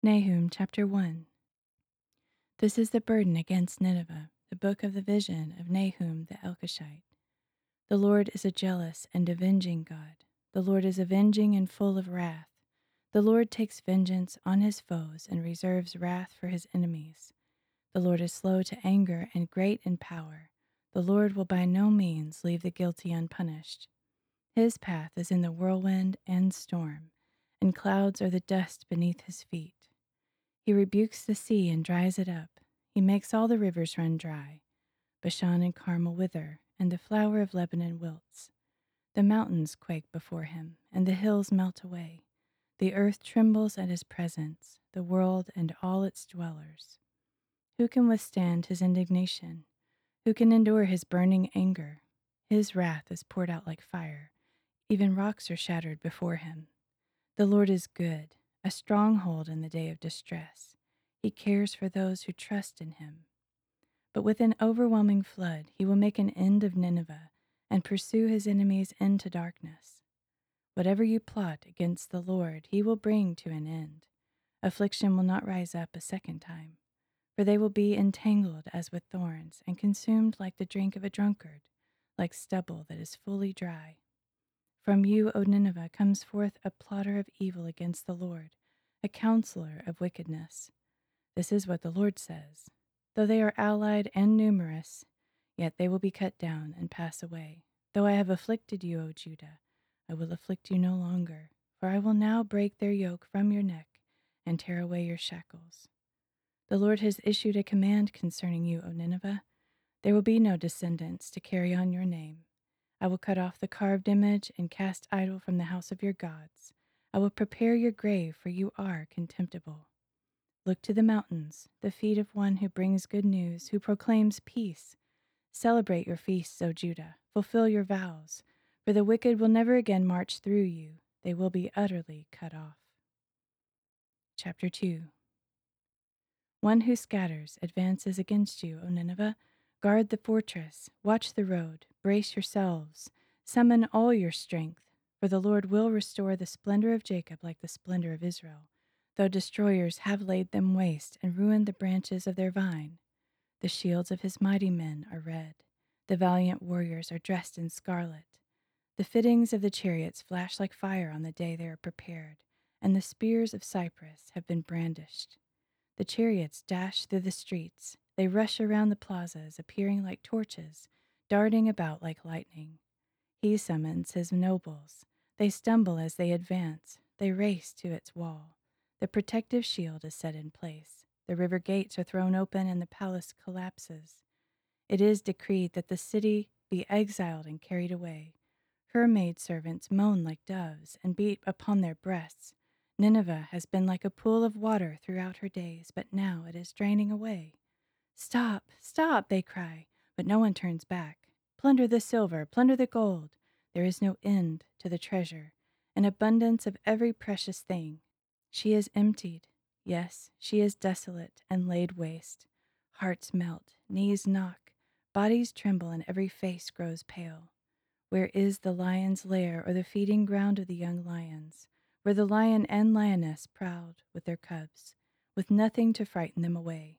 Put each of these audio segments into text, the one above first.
Nahum chapter 1 This is the burden against Nineveh, the book of the vision of Nahum the Elkoshite. The Lord is a jealous and avenging God. The Lord is avenging and full of wrath. The Lord takes vengeance on his foes and reserves wrath for his enemies. The Lord is slow to anger and great in power. The Lord will by no means leave the guilty unpunished. His path is in the whirlwind and storm, and clouds are the dust beneath his feet. He rebukes the sea and dries it up. He makes all the rivers run dry. Bashan and Carmel wither, and the flower of Lebanon wilts. The mountains quake before him, and the hills melt away. The earth trembles at his presence, the world and all its dwellers. Who can withstand his indignation? Who can endure his burning anger? His wrath is poured out like fire. Even rocks are shattered before him. The Lord is good a stronghold in the day of distress. He cares for those who trust in him. But with an overwhelming flood, he will make an end of Nineveh and pursue his enemies into darkness. Whatever you plot against the Lord, he will bring to an end. Affliction will not rise up a second time, for they will be entangled as with thorns and consumed like the drink of a drunkard, like stubble that is fully dry. From you, O Nineveh, comes forth a plotter of evil against the Lord, a counselor of wickedness. This is what the Lord says Though they are allied and numerous, yet they will be cut down and pass away. Though I have afflicted you, O Judah, I will afflict you no longer, for I will now break their yoke from your neck and tear away your shackles. The Lord has issued a command concerning you, O Nineveh. There will be no descendants to carry on your name. I will cut off the carved image and cast idol from the house of your gods. I will prepare your grave, for you are contemptible. Look to the mountains, the feet of one who brings good news, who proclaims peace. Celebrate your feasts, O Judah, fulfill your vows, for the wicked will never again march through you, they will be utterly cut off. Chapter 2 One who scatters advances against you, O Nineveh. Guard the fortress, watch the road, brace yourselves, summon all your strength, for the Lord will restore the splendor of Jacob like the splendor of Israel, though destroyers have laid them waste and ruined the branches of their vine. The shields of his mighty men are red, the valiant warriors are dressed in scarlet. The fittings of the chariots flash like fire on the day they are prepared, and the spears of cypress have been brandished. The chariots dash through the streets, they rush around the plazas, appearing like torches, darting about like lightning. He summons his nobles. They stumble as they advance. They race to its wall. The protective shield is set in place. The river gates are thrown open and the palace collapses. It is decreed that the city be exiled and carried away. Her maidservants moan like doves and beat upon their breasts. Nineveh has been like a pool of water throughout her days, but now it is draining away. Stop, stop, they cry, but no one turns back. Plunder the silver, plunder the gold. There is no end to the treasure, an abundance of every precious thing. She is emptied. Yes, she is desolate and laid waste. Hearts melt, knees knock, bodies tremble, and every face grows pale. Where is the lion's lair or the feeding ground of the young lions, where the lion and lioness proud with their cubs, with nothing to frighten them away?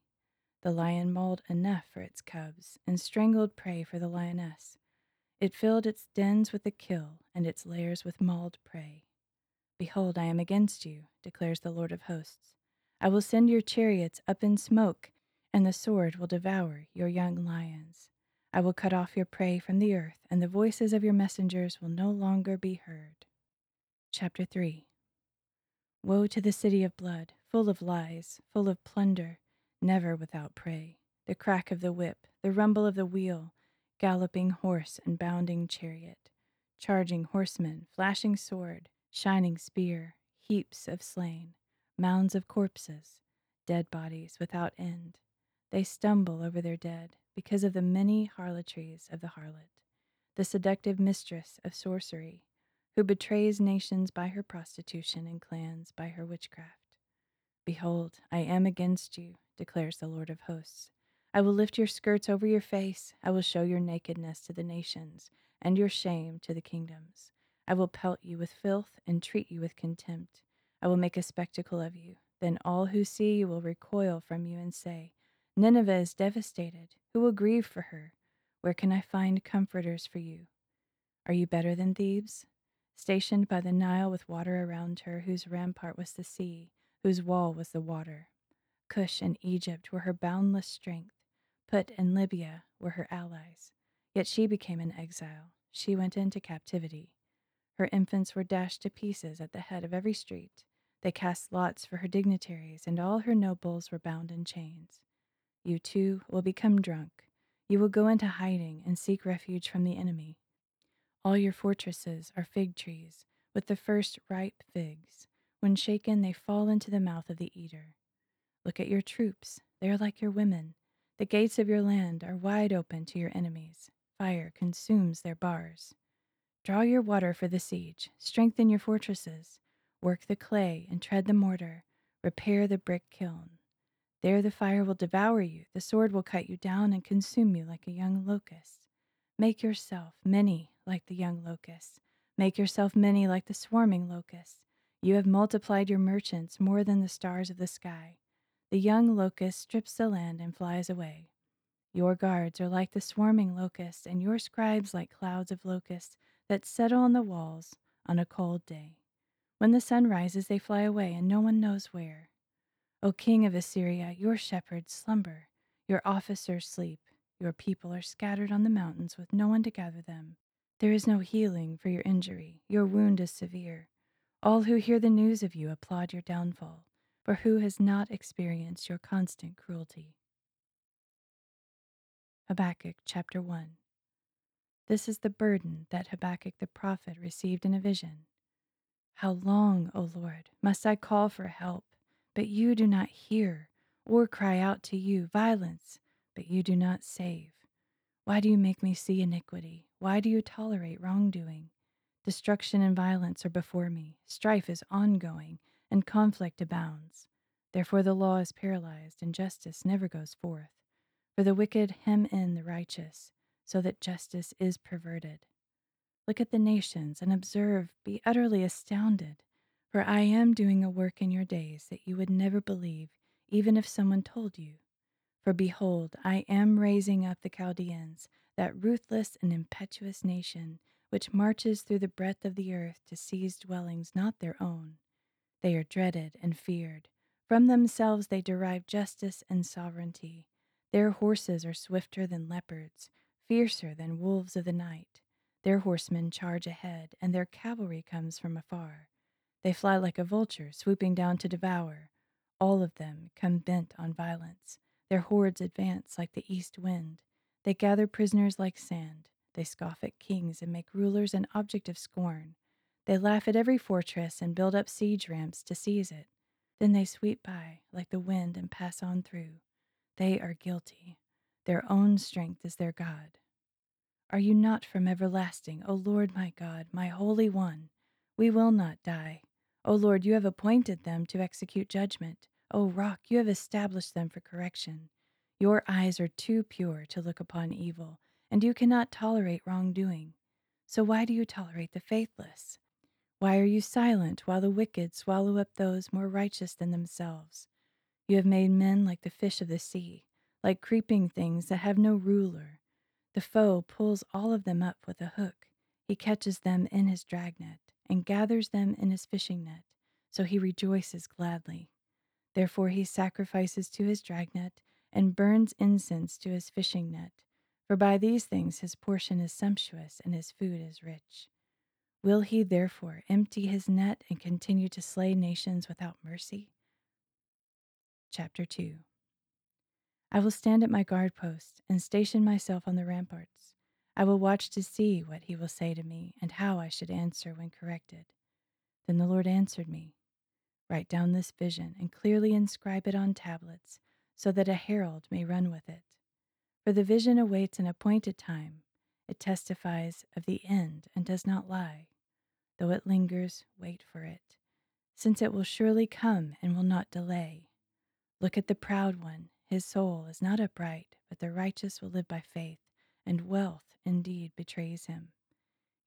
The lion mauled enough for its cubs and strangled prey for the lioness. It filled its dens with the kill and its lairs with mauled prey. Behold, I am against you, declares the Lord of hosts. I will send your chariots up in smoke, and the sword will devour your young lions. I will cut off your prey from the earth, and the voices of your messengers will no longer be heard. Chapter 3 Woe to the city of blood, full of lies, full of plunder never without prey. The crack of the whip, the rumble of the wheel, galloping horse and bounding chariot, charging horsemen, flashing sword, shining spear, heaps of slain, mounds of corpses, dead bodies without end. They stumble over their dead because of the many harlotries of the harlot, the seductive mistress of sorcery, who betrays nations by her prostitution and clans by her witchcraft. Behold, I am against you, declares the Lord of hosts. I will lift your skirts over your face. I will show your nakedness to the nations, and your shame to the kingdoms. I will pelt you with filth and treat you with contempt. I will make a spectacle of you. Then all who see you will recoil from you and say, Nineveh is devastated. Who will grieve for her? Where can I find comforters for you? Are you better than Thebes? Stationed by the Nile with water around her, whose rampart was the sea, whose wall was the water. Cush and Egypt were her boundless strength. Put and Libya were her allies. Yet she became an exile. She went into captivity. Her infants were dashed to pieces at the head of every street. They cast lots for her dignitaries, and all her nobles were bound in chains. You too will become drunk. You will go into hiding and seek refuge from the enemy. All your fortresses are fig trees, with the first ripe figs. When shaken, they fall into the mouth of the eater. Look at your troops. They are like your women. The gates of your land are wide open to your enemies. Fire consumes their bars. Draw your water for the siege. Strengthen your fortresses. Work the clay and tread the mortar. Repair the brick kiln. There the fire will devour you. The sword will cut you down and consume you like a young locust. Make yourself many like the young locusts, Make yourself many like the swarming locust. You have multiplied your merchants more than the stars of the sky. The young locust strips the land and flies away. Your guards are like the swarming locusts, and your scribes like clouds of locusts that settle on the walls on a cold day. When the sun rises, they fly away, and no one knows where. O king of Assyria, your shepherds slumber, your officers sleep, your people are scattered on the mountains with no one to gather them. There is no healing for your injury, your wound is severe. All who hear the news of you applaud your downfall for who has not experienced your constant cruelty? Habakkuk chapter 1 This is the burden that Habakkuk the prophet received in a vision. How long, O Lord, must I call for help, but you do not hear, or cry out to you violence, but you do not save? Why do you make me see iniquity? Why do you tolerate wrongdoing? Destruction and violence are before me, strife is ongoing and conflict abounds. Therefore the law is paralyzed, and justice never goes forth. For the wicked hem in the righteous, so that justice is perverted. Look at the nations and observe, be utterly astounded. For I am doing a work in your days that you would never believe, even if someone told you. For behold, I am raising up the Chaldeans, that ruthless and impetuous nation, which marches through the breadth of the earth to seize dwellings not their own. They are dreaded and feared. From themselves they derive justice and sovereignty. Their horses are swifter than leopards, fiercer than wolves of the night. Their horsemen charge ahead, and their cavalry comes from afar. They fly like a vulture, swooping down to devour. All of them come bent on violence. Their hordes advance like the east wind. They gather prisoners like sand. They scoff at kings and make rulers an object of scorn. They laugh at every fortress and build up siege ramps to seize it. Then they sweep by like the wind and pass on through. They are guilty. Their own strength is their God. Are you not from everlasting, O Lord my God, my Holy One? We will not die. O Lord, you have appointed them to execute judgment. O Rock, you have established them for correction. Your eyes are too pure to look upon evil, and you cannot tolerate wrongdoing. So why do you tolerate the faithless? Why are you silent while the wicked swallow up those more righteous than themselves? You have made men like the fish of the sea, like creeping things that have no ruler. The foe pulls all of them up with a hook. He catches them in his dragnet and gathers them in his fishing net, so he rejoices gladly. Therefore he sacrifices to his dragnet and burns incense to his fishing net, for by these things his portion is sumptuous and his food is rich. Will he therefore empty his net and continue to slay nations without mercy? Chapter 2 I will stand at my guard post and station myself on the ramparts. I will watch to see what he will say to me and how I should answer when corrected. Then the Lord answered me Write down this vision and clearly inscribe it on tablets so that a herald may run with it. For the vision awaits an appointed time it testifies of the end and does not lie. Though it lingers, wait for it, since it will surely come and will not delay. Look at the proud one. His soul is not upright, but the righteous will live by faith, and wealth indeed betrays him.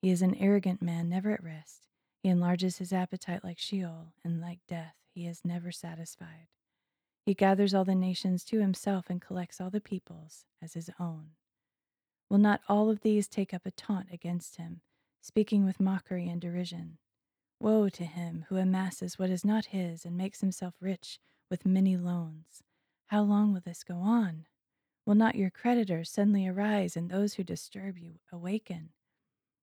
He is an arrogant man, never at rest. He enlarges his appetite like Sheol, and like death, he is never satisfied. He gathers all the nations to himself and collects all the peoples as his own. Will not all of these take up a taunt against him, speaking with mockery and derision? Woe to him who amasses what is not his and makes himself rich with many loans. How long will this go on? Will not your creditors suddenly arise and those who disturb you awaken?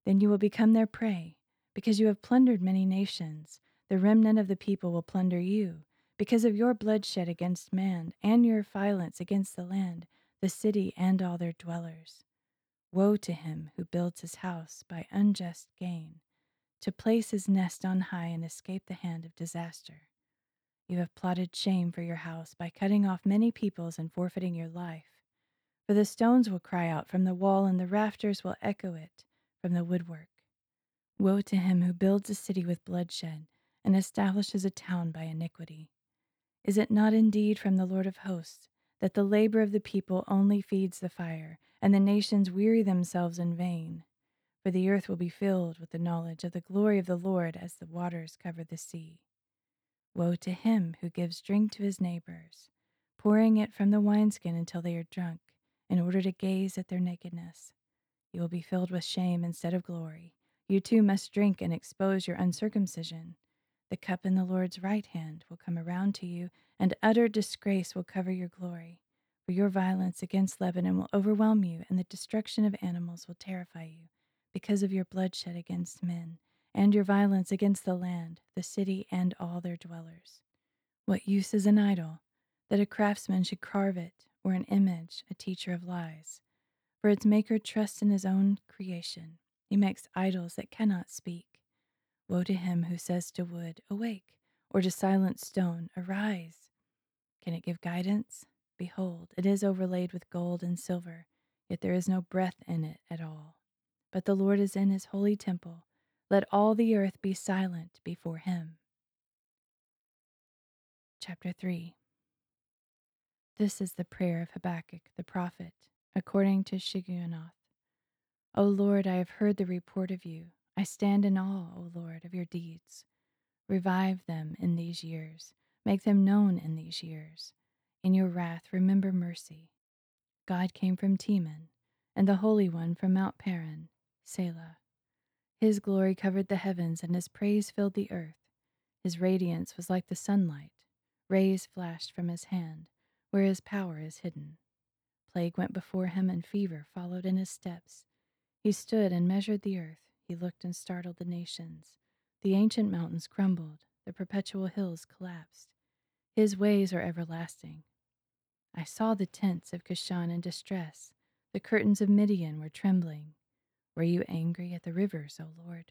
Then you will become their prey, because you have plundered many nations. The remnant of the people will plunder you, because of your bloodshed against man and your violence against the land, the city, and all their dwellers. Woe to him who builds his house by unjust gain, to place his nest on high and escape the hand of disaster. You have plotted shame for your house by cutting off many peoples and forfeiting your life. For the stones will cry out from the wall, and the rafters will echo it from the woodwork. Woe to him who builds a city with bloodshed and establishes a town by iniquity. Is it not indeed from the Lord of hosts that the labor of the people only feeds the fire, and the nations weary themselves in vain. For the earth will be filled with the knowledge of the glory of the Lord as the waters cover the sea. Woe to him who gives drink to his neighbors, pouring it from the wineskin until they are drunk, in order to gaze at their nakedness. You will be filled with shame instead of glory. You too must drink and expose your uncircumcision. The cup in the Lord's right hand will come around to you, and utter disgrace will cover your glory. For your violence against Lebanon will overwhelm you, and the destruction of animals will terrify you, because of your bloodshed against men, and your violence against the land, the city, and all their dwellers. What use is an idol, that a craftsman should carve it, or an image, a teacher of lies? For its maker trusts in his own creation. He makes idols that cannot speak. Woe to him who says to wood, Awake, or to silent stone, Arise. Can it give guidance? Behold, it is overlaid with gold and silver, yet there is no breath in it at all. But the Lord is in his holy temple. Let all the earth be silent before him. Chapter 3 This is the prayer of Habakkuk the prophet, according to Shigionoth. O Lord, I have heard the report of you. I stand in awe, O Lord, of your deeds. Revive them in these years, make them known in these years. In your wrath, remember mercy. God came from Teman, and the Holy One from Mount Paran, Selah. His glory covered the heavens, and his praise filled the earth. His radiance was like the sunlight. Rays flashed from his hand, where his power is hidden. Plague went before him, and fever followed in his steps. He stood and measured the earth. He looked and startled the nations. The ancient mountains crumbled, the perpetual hills collapsed. His ways are everlasting. I saw the tents of Cushan in distress. The curtains of Midian were trembling. Were you angry at the rivers, O Lord?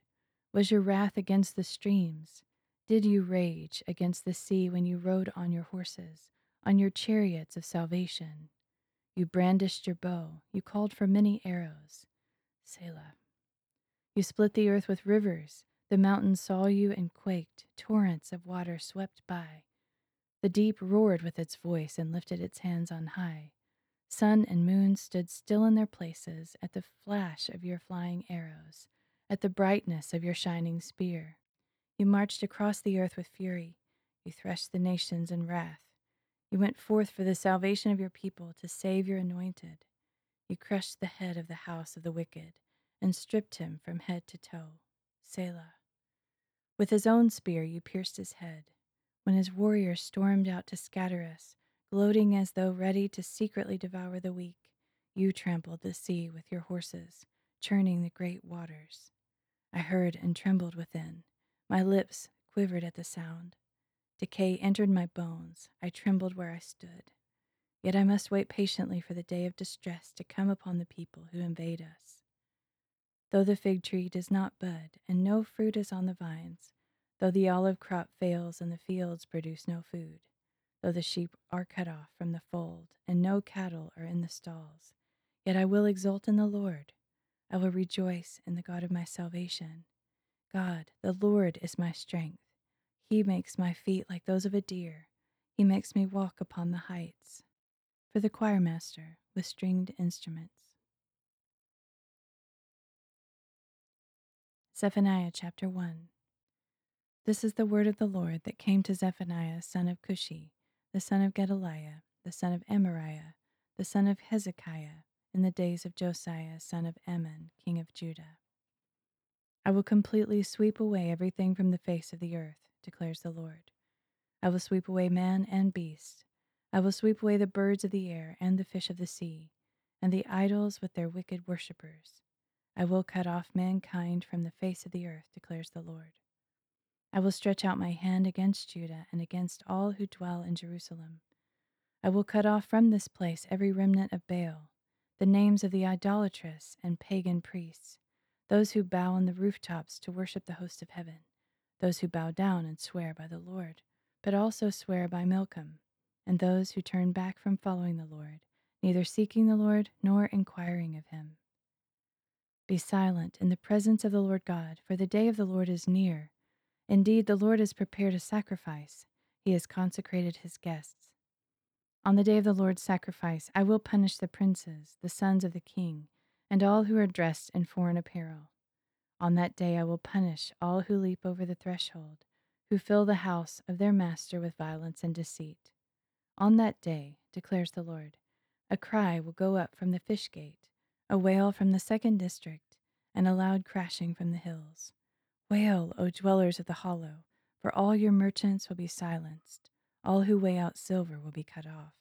Was your wrath against the streams? Did you rage against the sea when you rode on your horses, on your chariots of salvation? You brandished your bow, you called for many arrows. Selah. You split the earth with rivers. The mountains saw you and quaked. Torrents of water swept by. The deep roared with its voice and lifted its hands on high. Sun and moon stood still in their places at the flash of your flying arrows, at the brightness of your shining spear. You marched across the earth with fury. You threshed the nations in wrath. You went forth for the salvation of your people to save your anointed. You crushed the head of the house of the wicked and stripped him from head to toe. Selah. With his own spear you pierced his head. When his warriors stormed out to scatter us, gloating as though ready to secretly devour the weak, you trampled the sea with your horses, churning the great waters. I heard and trembled within. My lips quivered at the sound. Decay entered my bones. I trembled where I stood. Yet I must wait patiently for the day of distress to come upon the people who invade us. Though the fig tree does not bud, and no fruit is on the vines, though the olive crop fails and the fields produce no food, though the sheep are cut off from the fold, and no cattle are in the stalls, yet I will exult in the Lord. I will rejoice in the God of my salvation. God, the Lord, is my strength. He makes my feet like those of a deer. He makes me walk upon the heights. For the choirmaster with stringed instruments. Zephaniah chapter 1 This is the word of the Lord that came to Zephaniah, son of Cushi, the son of Gedaliah, the son of Amariah, the son of Hezekiah, in the days of Josiah, son of Amon, king of Judah. I will completely sweep away everything from the face of the earth, declares the Lord. I will sweep away man and beast. I will sweep away the birds of the air and the fish of the sea, and the idols with their wicked worshippers. I will cut off mankind from the face of the earth, declares the Lord. I will stretch out my hand against Judah and against all who dwell in Jerusalem. I will cut off from this place every remnant of Baal, the names of the idolatrous and pagan priests, those who bow on the rooftops to worship the host of heaven, those who bow down and swear by the Lord, but also swear by Milcom, and those who turn back from following the Lord, neither seeking the Lord nor inquiring of him. Be silent in the presence of the Lord God, for the day of the Lord is near Indeed, the Lord has prepared a sacrifice, he has consecrated his guests. On the day of the Lord's sacrifice, I will punish the princes, the sons of the king, and all who are dressed in foreign apparel. On that day I will punish all who leap over the threshold, who fill the house of their master with violence and deceit. On that day, declares the Lord, a cry will go up from the fish gate, a wail from the second district, and a loud crashing from the hills. Wail, O dwellers of the hollow, for all your merchants will be silenced, all who weigh out silver will be cut off.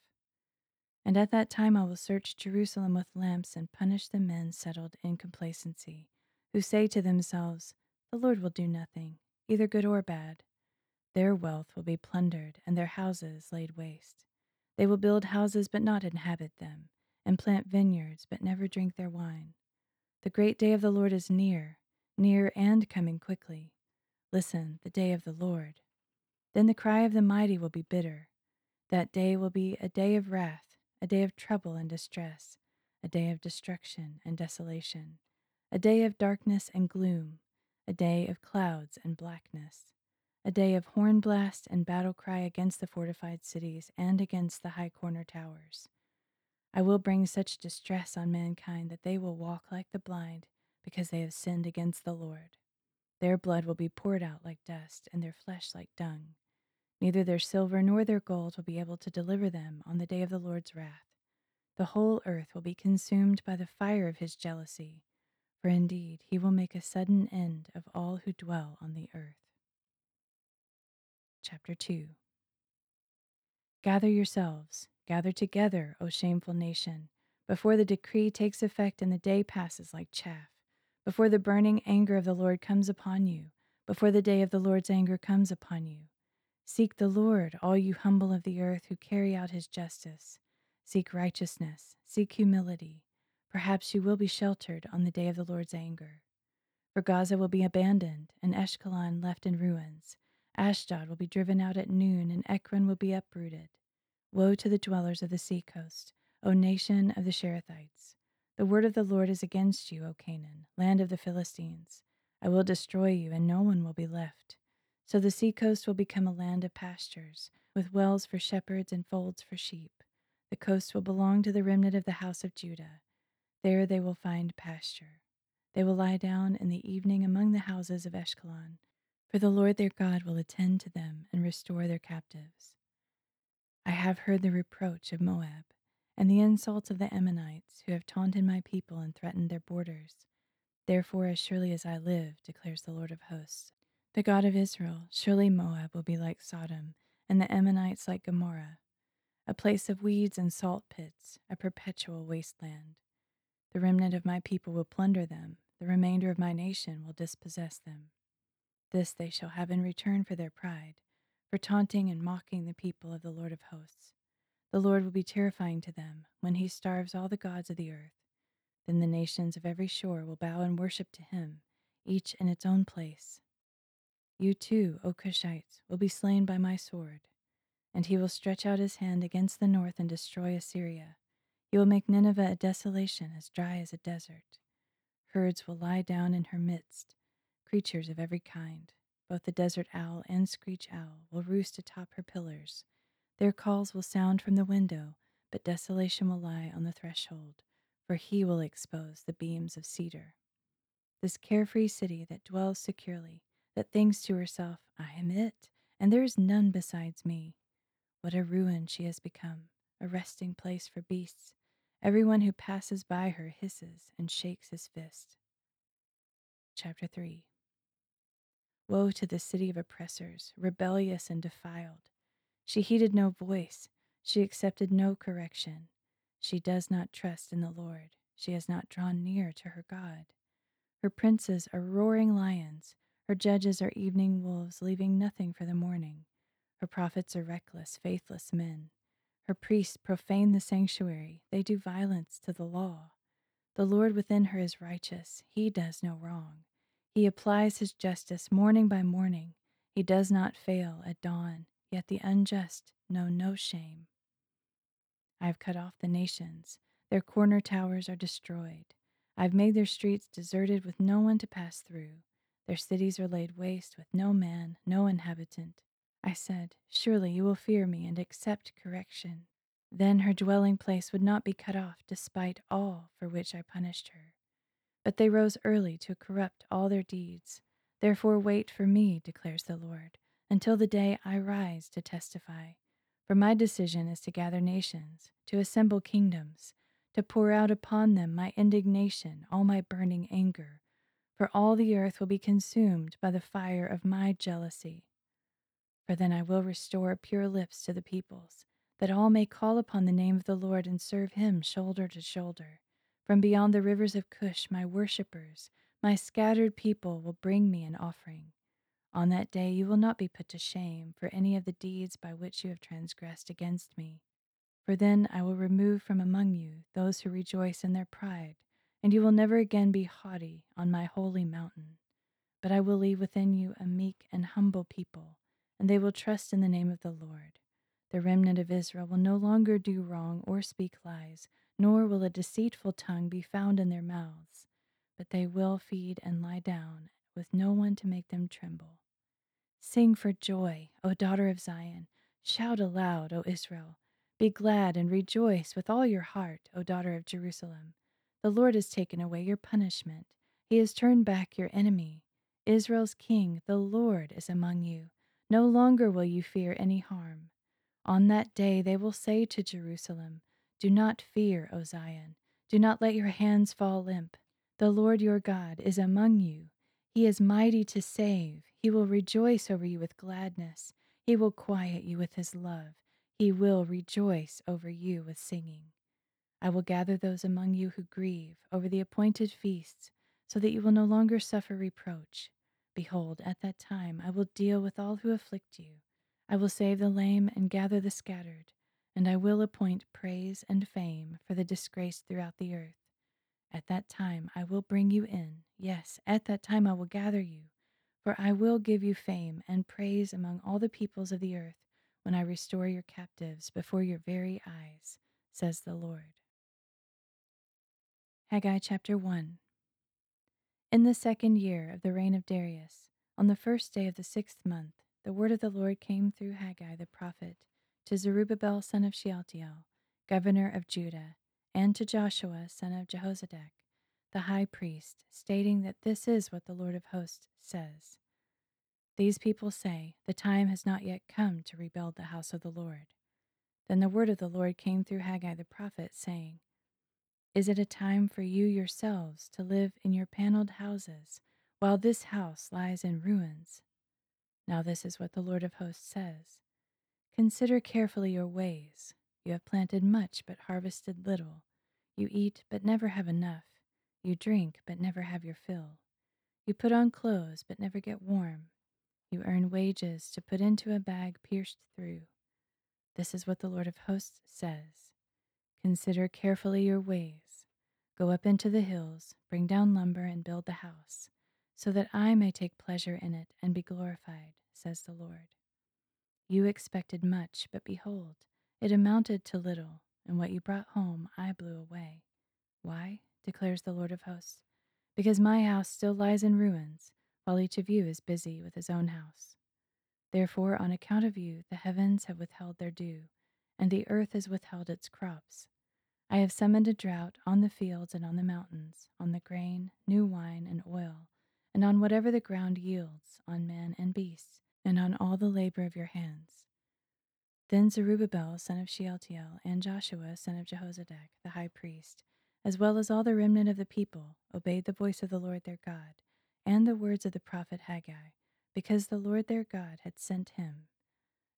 And at that time I will search Jerusalem with lamps and punish the men settled in complacency, who say to themselves, The Lord will do nothing, either good or bad. Their wealth will be plundered and their houses laid waste. They will build houses but not inhabit them, and plant vineyards but never drink their wine. The great day of the Lord is near near and coming quickly. Listen, the day of the Lord. Then the cry of the mighty will be bitter. That day will be a day of wrath, a day of trouble and distress, a day of destruction and desolation, a day of darkness and gloom, a day of clouds and blackness, a day of horn blast and battle cry against the fortified cities and against the high corner towers. I will bring such distress on mankind that they will walk like the blind because they have sinned against the Lord. Their blood will be poured out like dust, and their flesh like dung. Neither their silver nor their gold will be able to deliver them on the day of the Lord's wrath. The whole earth will be consumed by the fire of his jealousy, for indeed he will make a sudden end of all who dwell on the earth. Chapter 2 Gather yourselves, gather together, O shameful nation, before the decree takes effect and the day passes like chaff before the burning anger of the Lord comes upon you, before the day of the Lord's anger comes upon you. Seek the Lord, all you humble of the earth who carry out his justice. Seek righteousness, seek humility. Perhaps you will be sheltered on the day of the Lord's anger. For Gaza will be abandoned, and Ashkelon left in ruins. Ashdod will be driven out at noon, and Ekron will be uprooted. Woe to the dwellers of the seacoast, O nation of the Cherethites! The word of the Lord is against you, O Canaan, land of the Philistines. I will destroy you, and no one will be left. So the seacoast will become a land of pastures, with wells for shepherds and folds for sheep. The coast will belong to the remnant of the house of Judah. There they will find pasture. They will lie down in the evening among the houses of Ashkelon, for the Lord their God will attend to them and restore their captives. I have heard the reproach of Moab and the insults of the Ammonites, who have taunted my people and threatened their borders. Therefore, as surely as I live, declares the Lord of hosts, the God of Israel, surely Moab will be like Sodom, and the Ammonites like Gomorrah, a place of weeds and salt pits, a perpetual wasteland. The remnant of my people will plunder them, the remainder of my nation will dispossess them. This they shall have in return for their pride, for taunting and mocking the people of the Lord of hosts. The Lord will be terrifying to them when he starves all the gods of the earth. Then the nations of every shore will bow and worship to him, each in its own place. You too, O Cushites, will be slain by my sword. And he will stretch out his hand against the north and destroy Assyria. He will make Nineveh a desolation as dry as a desert. Herds will lie down in her midst, creatures of every kind. Both the desert owl and screech owl will roost atop her pillars. Their calls will sound from the window, but desolation will lie on the threshold, for he will expose the beams of cedar. This carefree city that dwells securely, that thinks to herself, I am it, and there is none besides me. What a ruin she has become, a resting place for beasts. Everyone who passes by her hisses and shakes his fist. Chapter 3 Woe to the city of oppressors, rebellious and defiled. She heeded no voice, she accepted no correction. She does not trust in the Lord, she has not drawn near to her God. Her princes are roaring lions, her judges are evening wolves, leaving nothing for the morning. Her prophets are reckless, faithless men. Her priests profane the sanctuary, they do violence to the law. The Lord within her is righteous, he does no wrong. He applies his justice morning by morning. He does not fail at dawn, yet the unjust know no shame. I have cut off the nations, their corner towers are destroyed. I have made their streets deserted with no one to pass through. Their cities are laid waste with no man, no inhabitant. I said, Surely you will fear me and accept correction. Then her dwelling place would not be cut off, despite all for which I punished her. But they rose early to corrupt all their deeds. Therefore, wait for me, declares the Lord, until the day I rise to testify. For my decision is to gather nations, to assemble kingdoms, to pour out upon them my indignation, all my burning anger. For all the earth will be consumed by the fire of my jealousy. For then I will restore pure lips to the peoples, that all may call upon the name of the Lord and serve him shoulder to shoulder. From beyond the rivers of Cush, my worshippers, my scattered people will bring me an offering. On that day you will not be put to shame for any of the deeds by which you have transgressed against me. For then I will remove from among you those who rejoice in their pride, and you will never again be haughty on my holy mountain. But I will leave within you a meek and humble people and they will trust in the name of the Lord. The remnant of Israel will no longer do wrong or speak lies, nor will a deceitful tongue be found in their mouths, but they will feed and lie down, with no one to make them tremble. Sing for joy, O daughter of Zion. Shout aloud, O Israel. Be glad and rejoice with all your heart, O daughter of Jerusalem. The Lord has taken away your punishment, He has turned back your enemy. Israel's king, the Lord, is among you. No longer will you fear any harm. On that day they will say to Jerusalem, Do not fear, O Zion. Do not let your hands fall limp. The Lord your God is among you. He is mighty to save. He will rejoice over you with gladness. He will quiet you with his love. He will rejoice over you with singing. I will gather those among you who grieve over the appointed feasts, so that you will no longer suffer reproach. Behold, at that time I will deal with all who afflict you. I will save the lame and gather the scattered, and I will appoint praise and fame for the disgraced throughout the earth. At that time I will bring you in. Yes, at that time I will gather you. For I will give you fame and praise among all the peoples of the earth when I restore your captives before your very eyes, says the Lord. Haggai chapter 1 in the second year of the reign of Darius, on the first day of the sixth month, the word of the Lord came through Haggai the prophet to Zerubbabel son of Shealtiel, governor of Judah, and to Joshua son of Jehozadak, the high priest, stating that this is what the Lord of hosts says. These people say, The time has not yet come to rebuild the house of the Lord. Then the word of the Lord came through Haggai the prophet, saying, is it a time for you yourselves to live in your paneled houses while this house lies in ruins? Now, this is what the Lord of hosts says Consider carefully your ways. You have planted much but harvested little. You eat but never have enough. You drink but never have your fill. You put on clothes but never get warm. You earn wages to put into a bag pierced through. This is what the Lord of hosts says. Consider carefully your ways. Go up into the hills, bring down lumber, and build the house, so that I may take pleasure in it and be glorified, says the Lord. You expected much, but behold, it amounted to little, and what you brought home I blew away. Why? declares the Lord of hosts. Because my house still lies in ruins, while each of you is busy with his own house. Therefore, on account of you, the heavens have withheld their dew and the earth has withheld its crops. I have summoned a drought on the fields and on the mountains, on the grain, new wine, and oil, and on whatever the ground yields, on man and beast, and on all the labor of your hands. Then Zerubbabel, son of Shealtiel, and Joshua, son of Jehozadak, the high priest, as well as all the remnant of the people, obeyed the voice of the Lord their God, and the words of the prophet Haggai, because the Lord their God had sent him.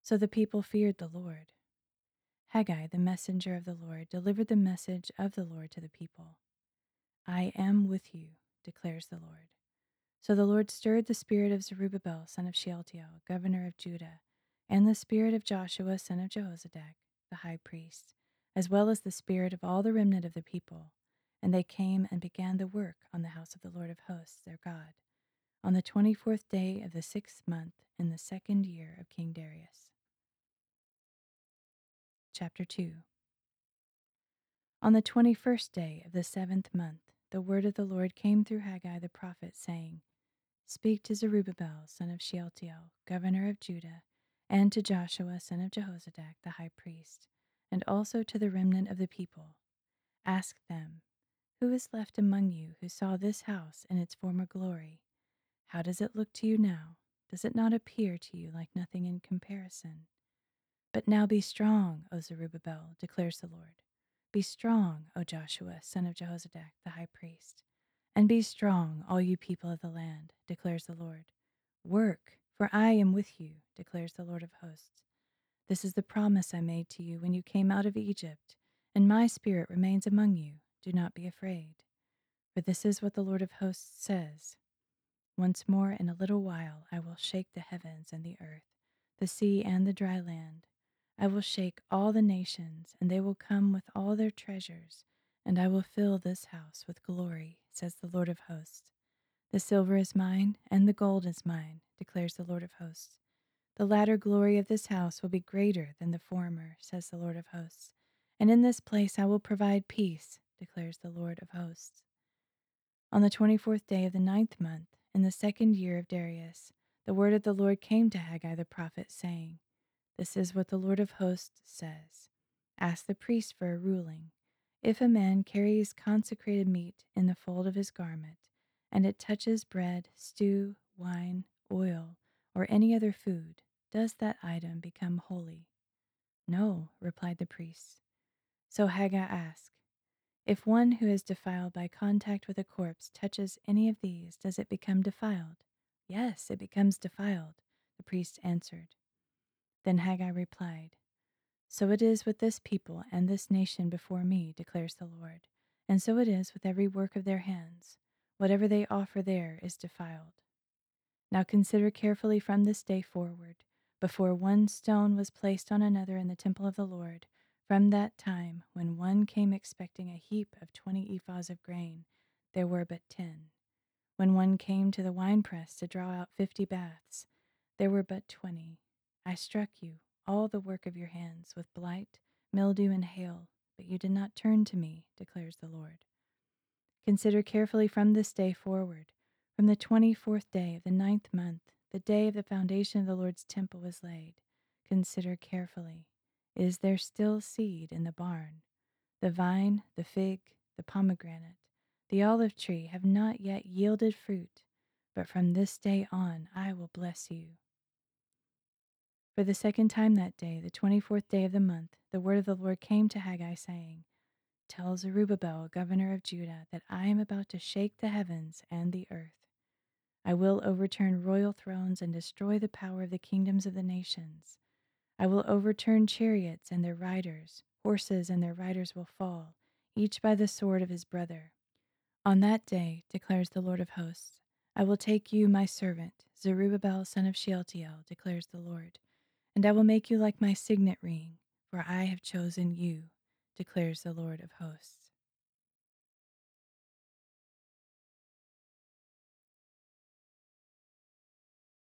So the people feared the Lord. Haggai, the messenger of the Lord, delivered the message of the Lord to the people. I am with you, declares the Lord. So the Lord stirred the spirit of Zerubbabel, son of Shealtiel, governor of Judah, and the spirit of Joshua, son of Jehozadak, the high priest, as well as the spirit of all the remnant of the people. And they came and began the work on the house of the Lord of hosts, their God, on the twenty fourth day of the sixth month in the second year of King Darius. Chapter 2 On the twenty first day of the seventh month, the word of the Lord came through Haggai the prophet, saying, Speak to Zerubbabel, son of Shealtiel, governor of Judah, and to Joshua, son of Jehozadak, the high priest, and also to the remnant of the people. Ask them, Who is left among you who saw this house in its former glory? How does it look to you now? Does it not appear to you like nothing in comparison? But now be strong, O Zerubbabel, declares the Lord. Be strong, O Joshua, son of Jehozadak, the high priest. And be strong, all you people of the land, declares the Lord. Work, for I am with you, declares the Lord of hosts. This is the promise I made to you when you came out of Egypt, and my spirit remains among you. Do not be afraid. For this is what the Lord of hosts says Once more in a little while I will shake the heavens and the earth, the sea and the dry land. I will shake all the nations, and they will come with all their treasures, and I will fill this house with glory, says the Lord of hosts. The silver is mine, and the gold is mine, declares the Lord of hosts. The latter glory of this house will be greater than the former, says the Lord of hosts. And in this place I will provide peace, declares the Lord of hosts. On the twenty fourth day of the ninth month, in the second year of Darius, the word of the Lord came to Haggai the prophet, saying, This is what the Lord of hosts says Ask the priest for a ruling. If a man carries consecrated meat in the fold of his garment, and it touches bread, stew, wine, oil, or any other food, does that item become holy? No, replied the priest. So Haggai asked, If one who is defiled by contact with a corpse touches any of these, does it become defiled? Yes, it becomes defiled, the priest answered. Then Haggai replied, So it is with this people and this nation before me, declares the Lord, and so it is with every work of their hands. Whatever they offer there is defiled. Now consider carefully from this day forward, before one stone was placed on another in the temple of the Lord, from that time when one came expecting a heap of twenty ephahs of grain, there were but ten. When one came to the winepress to draw out fifty baths, there were but twenty. I struck you, all the work of your hands, with blight, mildew, and hail, but you did not turn to me, declares the Lord. Consider carefully from this day forward from the twenty fourth day of the ninth month, the day of the foundation of the Lord's temple was laid. Consider carefully is there still seed in the barn? The vine, the fig, the pomegranate, the olive tree have not yet yielded fruit, but from this day on I will bless you. For the second time that day, the twenty fourth day of the month, the word of the Lord came to Haggai, saying, Tell Zerubbabel, governor of Judah, that I am about to shake the heavens and the earth. I will overturn royal thrones and destroy the power of the kingdoms of the nations. I will overturn chariots and their riders, horses and their riders will fall, each by the sword of his brother. On that day, declares the Lord of hosts, I will take you, my servant, Zerubbabel son of Shealtiel, declares the Lord, and I will make you like my signet ring, for I have chosen you, declares the Lord of hosts.